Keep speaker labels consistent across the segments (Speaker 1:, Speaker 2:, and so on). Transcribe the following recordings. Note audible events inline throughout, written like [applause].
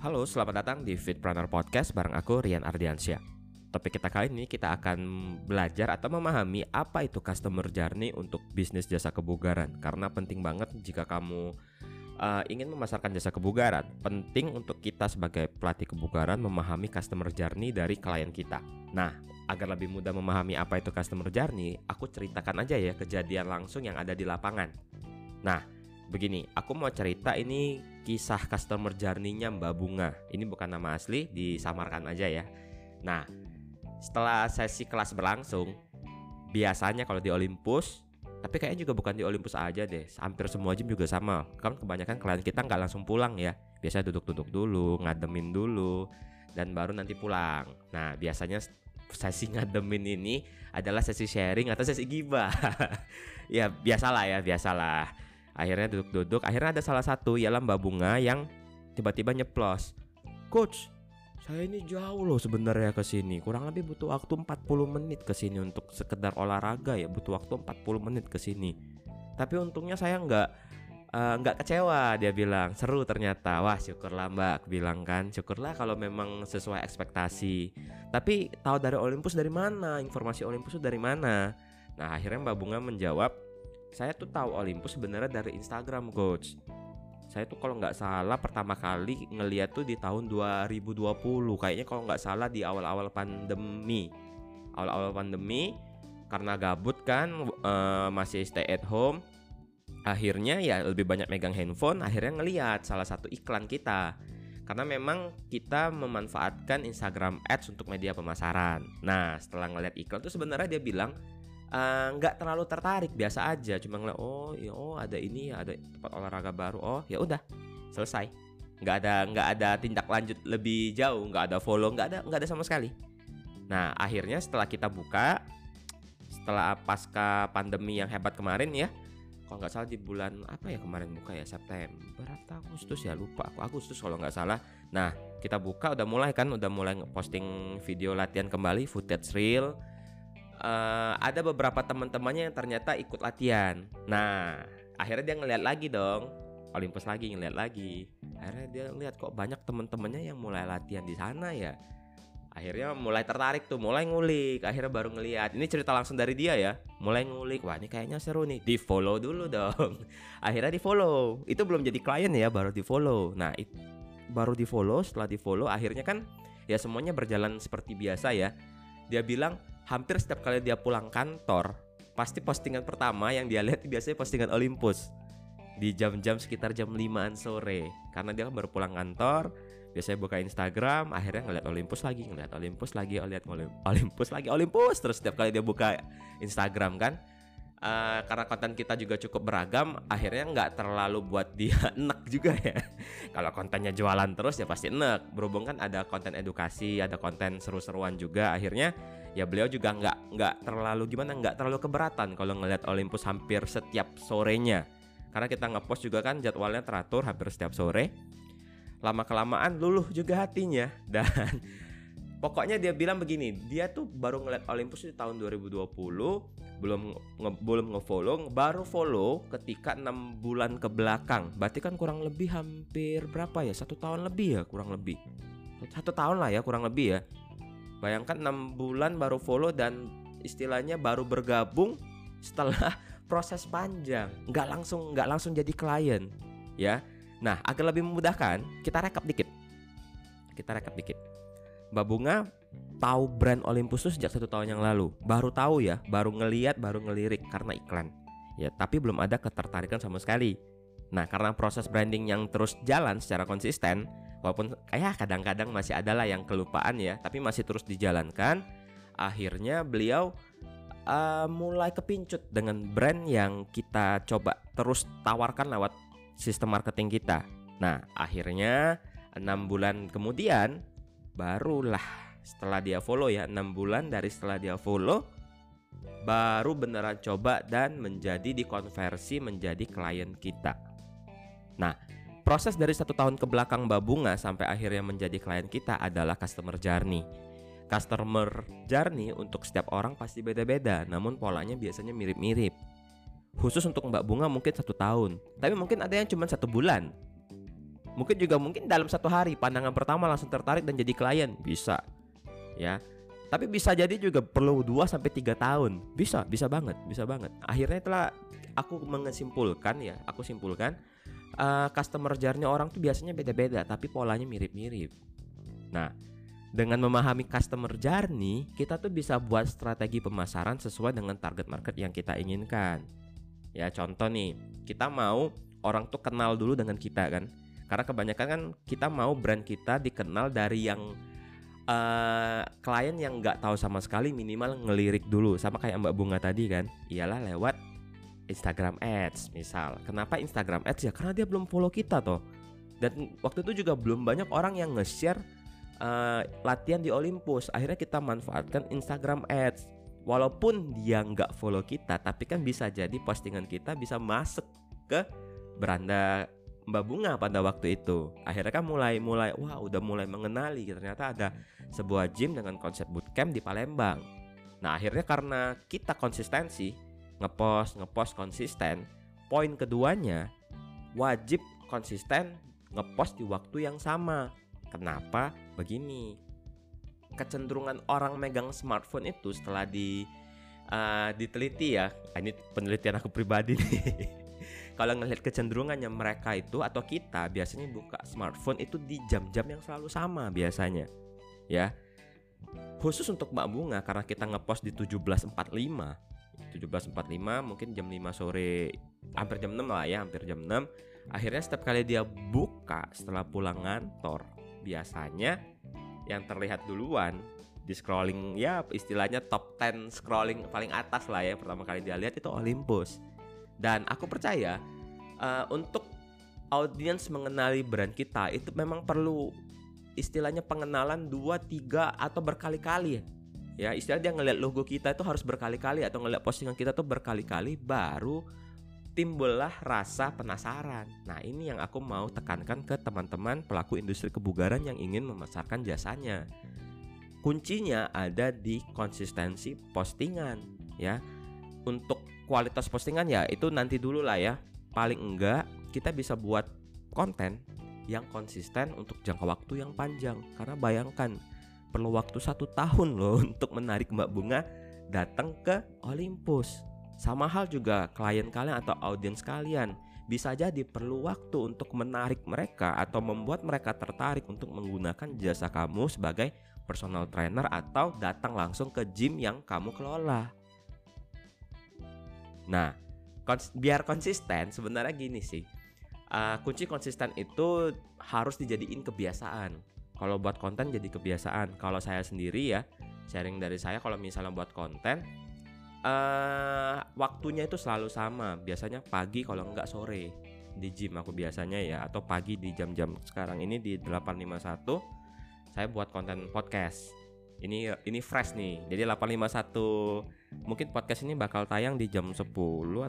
Speaker 1: Halo, selamat datang di Fitpreneur Podcast bareng aku Rian Ardiansyah. Topik kita kali ini kita akan belajar atau memahami apa itu customer journey untuk bisnis jasa kebugaran karena penting banget jika kamu uh, ingin memasarkan jasa kebugaran, penting untuk kita sebagai pelatih kebugaran memahami customer journey dari klien kita. Nah, agar lebih mudah memahami apa itu customer journey, aku ceritakan aja ya kejadian langsung yang ada di lapangan. Nah, begini, aku mau cerita ini kisah customer journey-nya Mbak Bunga. Ini bukan nama asli, disamarkan aja ya. Nah, setelah sesi kelas berlangsung, biasanya kalau di Olympus, tapi kayaknya juga bukan di Olympus aja deh, hampir semua gym juga sama. Kan kebanyakan klien kita nggak langsung pulang ya, biasanya duduk-duduk dulu, ngademin dulu, dan baru nanti pulang. Nah, biasanya sesi ngademin ini adalah sesi sharing atau sesi gibah. [laughs] ya biasalah ya, biasalah akhirnya duduk-duduk. Akhirnya ada salah satu ialah Mbak Bunga yang tiba-tiba nyeplos. Coach saya ini jauh loh sebenarnya ke sini. Kurang lebih butuh waktu 40 menit ke sini untuk sekedar olahraga ya. Butuh waktu 40 menit ke sini. Tapi untungnya saya nggak uh, nggak kecewa dia bilang. Seru ternyata. Wah syukurlah mbak bilang kan. Syukurlah kalau memang sesuai ekspektasi. Tapi tahu dari Olympus dari mana? Informasi Olympus itu dari mana? Nah akhirnya mbak Bunga menjawab saya tuh tahu Olympus sebenarnya dari Instagram coach. Saya tuh kalau nggak salah pertama kali ngeliat tuh di tahun 2020 kayaknya kalau nggak salah di awal-awal pandemi. Awal-awal pandemi karena gabut kan uh, masih stay at home akhirnya ya lebih banyak megang handphone akhirnya ngeliat salah satu iklan kita. Karena memang kita memanfaatkan Instagram Ads untuk media pemasaran. Nah, setelah ngeliat iklan tuh sebenarnya dia bilang nggak uh, terlalu tertarik biasa aja. Cuma ngeliat oh ya oh ada ini ada tempat olahraga baru. Oh ya udah selesai. Nggak ada nggak ada tindak lanjut lebih jauh nggak ada follow nggak ada nggak ada sama sekali. Nah akhirnya setelah kita buka setelah pasca pandemi yang hebat kemarin ya kalau nggak salah di bulan apa ya kemarin buka ya September atau Agustus ya lupa aku Agustus kalau nggak salah. Nah kita buka udah mulai kan udah mulai posting video latihan kembali footage real uh, ada beberapa teman-temannya yang ternyata ikut latihan. Nah, akhirnya dia ngeliat lagi dong. Olympus lagi ngeliat lagi. Akhirnya dia ngeliat kok banyak teman-temannya yang mulai latihan di sana ya. Akhirnya mulai tertarik tuh, mulai ngulik. Akhirnya baru ngeliat. Ini cerita langsung dari dia ya. Mulai ngulik. Wah, ini kayaknya seru nih. Di follow dulu dong. [laughs] Akhirnya di follow. Itu belum jadi klien ya, baru di follow. Nah, itu baru di follow. Setelah di follow, akhirnya kan ya semuanya berjalan seperti biasa ya. Dia bilang, hampir setiap kali dia pulang kantor, pasti postingan pertama yang dia lihat biasanya postingan Olympus. Di jam-jam sekitar jam 5an sore. Karena dia kan baru pulang kantor biasanya buka Instagram akhirnya ngeliat Olympus lagi ngeliat Olympus lagi ngeliat Olympus lagi Olympus! Terus setiap kali dia buka Instagram kan. Uh, karena konten kita juga cukup beragam akhirnya nggak terlalu buat dia [laughs] enak juga ya. Kalau kontennya jualan terus ya pasti enak berhubung kan ada konten edukasi ada konten seru-seruan juga akhirnya ya beliau juga nggak nggak terlalu gimana nggak terlalu keberatan kalau ngelihat Olympus hampir setiap sorenya karena kita ngepost juga kan jadwalnya teratur hampir setiap sore lama kelamaan luluh juga hatinya [laughs] dan Pokoknya dia bilang begini, dia tuh baru ngeliat Olympus di tahun 2020, belum nge, belum ngefollow, baru follow ketika enam bulan ke belakang. Berarti kan kurang lebih hampir berapa ya? Satu tahun lebih ya, kurang lebih. Satu tahun lah ya, kurang lebih ya. Bayangkan enam bulan baru follow dan istilahnya baru bergabung setelah [laughs] proses panjang, nggak langsung nggak langsung jadi klien, ya. Nah, agar lebih memudahkan, kita rekap dikit. Kita rekap dikit Mbak Bunga tahu brand Olympus itu sejak satu tahun yang lalu. Baru tahu ya, baru ngeliat, baru ngelirik karena iklan. Ya, tapi belum ada ketertarikan sama sekali. Nah, karena proses branding yang terus jalan secara konsisten, walaupun kayak kadang-kadang masih ada lah yang kelupaan ya, tapi masih terus dijalankan. Akhirnya beliau uh, mulai kepincut dengan brand yang kita coba terus tawarkan lewat sistem marketing kita. Nah, akhirnya enam bulan kemudian barulah setelah dia follow ya 6 bulan dari setelah dia follow baru beneran coba dan menjadi dikonversi menjadi klien kita. Nah, proses dari satu tahun ke belakang Mbak Bunga sampai akhirnya menjadi klien kita adalah customer journey. Customer journey untuk setiap orang pasti beda-beda, namun polanya biasanya mirip-mirip. Khusus untuk Mbak Bunga mungkin satu tahun, tapi mungkin ada yang cuma satu bulan, mungkin juga mungkin dalam satu hari pandangan pertama langsung tertarik dan jadi klien. Bisa ya. Tapi bisa jadi juga perlu 2 sampai tiga tahun. Bisa bisa banget bisa banget. Akhirnya telah aku mengesimpulkan ya aku simpulkan uh, customer journey orang tuh biasanya beda-beda tapi polanya mirip-mirip nah dengan memahami customer journey, kita tuh bisa buat strategi pemasaran sesuai dengan target market yang kita inginkan. Ya, contoh nih, kita mau orang tuh kenal dulu dengan kita kan. Karena kebanyakan kan kita mau brand kita dikenal dari yang uh, klien yang nggak tahu sama sekali minimal ngelirik dulu sama kayak Mbak Bunga tadi kan. Iyalah lewat Instagram Ads misal. Kenapa Instagram Ads ya? Karena dia belum follow kita toh. Dan waktu itu juga belum banyak orang yang nge-share uh, latihan di Olympus akhirnya kita manfaatkan Instagram Ads walaupun dia nggak follow kita tapi kan bisa jadi postingan kita bisa masuk ke beranda Mbak Bunga pada waktu itu akhirnya kan mulai mulai wah udah mulai mengenali ternyata ada sebuah gym dengan konsep bootcamp di Palembang nah akhirnya karena kita konsistensi ngepost ngepost konsisten poin keduanya wajib konsisten ngepost di waktu yang sama Kenapa? Begini. Kecenderungan orang megang smartphone itu setelah di uh, diteliti ya. Ah, ini penelitian aku pribadi nih. [laughs] Kalau ngelihat kecenderungannya mereka itu atau kita biasanya buka smartphone itu di jam-jam yang selalu sama biasanya. Ya. Khusus untuk Mbak Bunga karena kita ngepost di 17.45 17.45 mungkin jam 5 sore hampir jam 6 lah ya hampir jam 6 akhirnya setiap kali dia buka setelah pulang ngantor biasanya yang terlihat duluan di scrolling ya istilahnya top 10 scrolling paling atas lah ya pertama kali dia lihat itu Olympus. Dan aku percaya uh, untuk audiens mengenali brand kita itu memang perlu istilahnya pengenalan dua tiga atau berkali-kali ya istilah dia ngeliat logo kita itu harus berkali-kali atau ngeliat postingan kita tuh berkali-kali baru timbullah rasa penasaran. Nah, ini yang aku mau tekankan ke teman-teman pelaku industri kebugaran yang ingin memasarkan jasanya. Kuncinya ada di konsistensi postingan, ya. Untuk kualitas postingan ya itu nanti dulu lah ya. Paling enggak kita bisa buat konten yang konsisten untuk jangka waktu yang panjang. Karena bayangkan perlu waktu satu tahun loh [laughs] untuk menarik Mbak Bunga datang ke Olympus sama hal juga klien kalian atau audiens kalian bisa jadi perlu waktu untuk menarik mereka atau membuat mereka tertarik untuk menggunakan jasa kamu sebagai personal trainer atau datang langsung ke gym yang kamu kelola. Nah, kons biar konsisten sebenarnya gini sih. Uh, kunci konsisten itu harus dijadiin kebiasaan. Kalau buat konten jadi kebiasaan. Kalau saya sendiri ya, sharing dari saya kalau misalnya buat konten uh, waktunya itu selalu sama. Biasanya pagi kalau enggak sore. Di gym aku biasanya ya atau pagi di jam-jam sekarang ini di 851 saya buat konten podcast. Ini ini fresh nih. Jadi 851 mungkin podcast ini bakal tayang di jam 10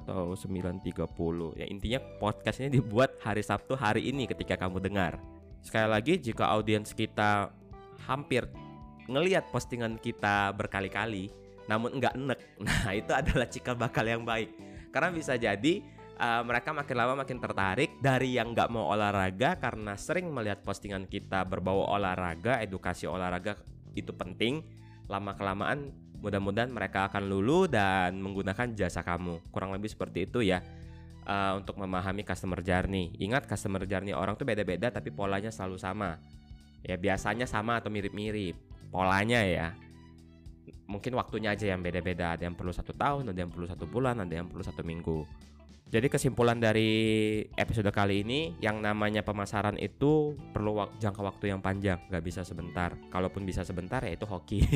Speaker 1: atau 9.30 ya intinya podcast ini dibuat hari Sabtu hari ini ketika kamu dengar sekali lagi jika audiens kita hampir ngelihat postingan kita berkali-kali namun enggak enek. [laughs] Nah, itu adalah cikal bakal yang baik. Karena bisa jadi uh, mereka makin lama makin tertarik dari yang nggak mau olahraga karena sering melihat postingan kita berbau olahraga, edukasi olahraga itu penting. Lama kelamaan mudah-mudahan mereka akan lulu dan menggunakan jasa kamu. Kurang lebih seperti itu ya. Uh, untuk memahami customer journey. Ingat customer journey orang tuh beda-beda tapi polanya selalu sama. Ya biasanya sama atau mirip-mirip. Polanya ya mungkin waktunya aja yang beda-beda ada yang perlu satu tahun ada yang perlu satu bulan ada yang perlu satu minggu jadi kesimpulan dari episode kali ini yang namanya pemasaran itu perlu wak jangka waktu yang panjang, nggak bisa sebentar. Kalaupun bisa sebentar ya itu hoki. [laughs]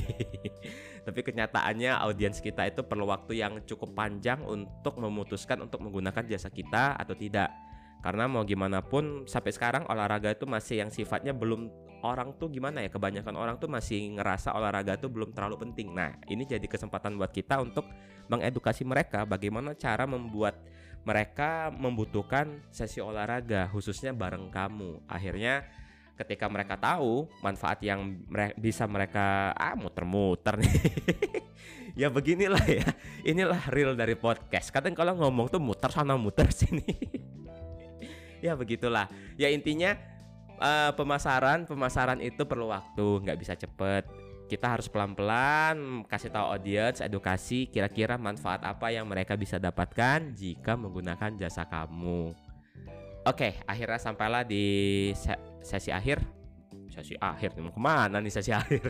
Speaker 1: Tapi kenyataannya audiens kita itu perlu waktu yang cukup panjang untuk memutuskan untuk menggunakan jasa kita atau tidak. Karena mau gimana pun sampai sekarang olahraga itu masih yang sifatnya belum orang tuh gimana ya kebanyakan orang tuh masih ngerasa olahraga tuh belum terlalu penting. Nah, ini jadi kesempatan buat kita untuk mengedukasi mereka bagaimana cara membuat mereka membutuhkan sesi olahraga khususnya bareng kamu. Akhirnya ketika mereka tahu manfaat yang mere bisa mereka ah muter-muter nih. [laughs] ya beginilah ya. Inilah real dari podcast. Kadang kalau ngomong tuh muter sana muter sini. [laughs] ya begitulah. Ya intinya uh, pemasaran pemasaran itu perlu waktu nggak bisa cepet kita harus pelan-pelan kasih tahu audience edukasi kira-kira manfaat apa yang mereka bisa dapatkan jika menggunakan jasa kamu oke akhirnya sampailah di se sesi akhir sesi akhir mau ke mana nih sesi [laughs] akhir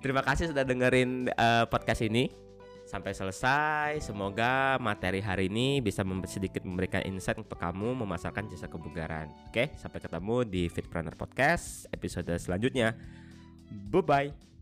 Speaker 1: terima kasih sudah dengerin uh, podcast ini sampai selesai. Semoga materi hari ini bisa sedikit memberikan insight untuk kamu memasarkan jasa kebugaran. Oke, sampai ketemu di Fitpreneur Podcast episode selanjutnya. Bye bye.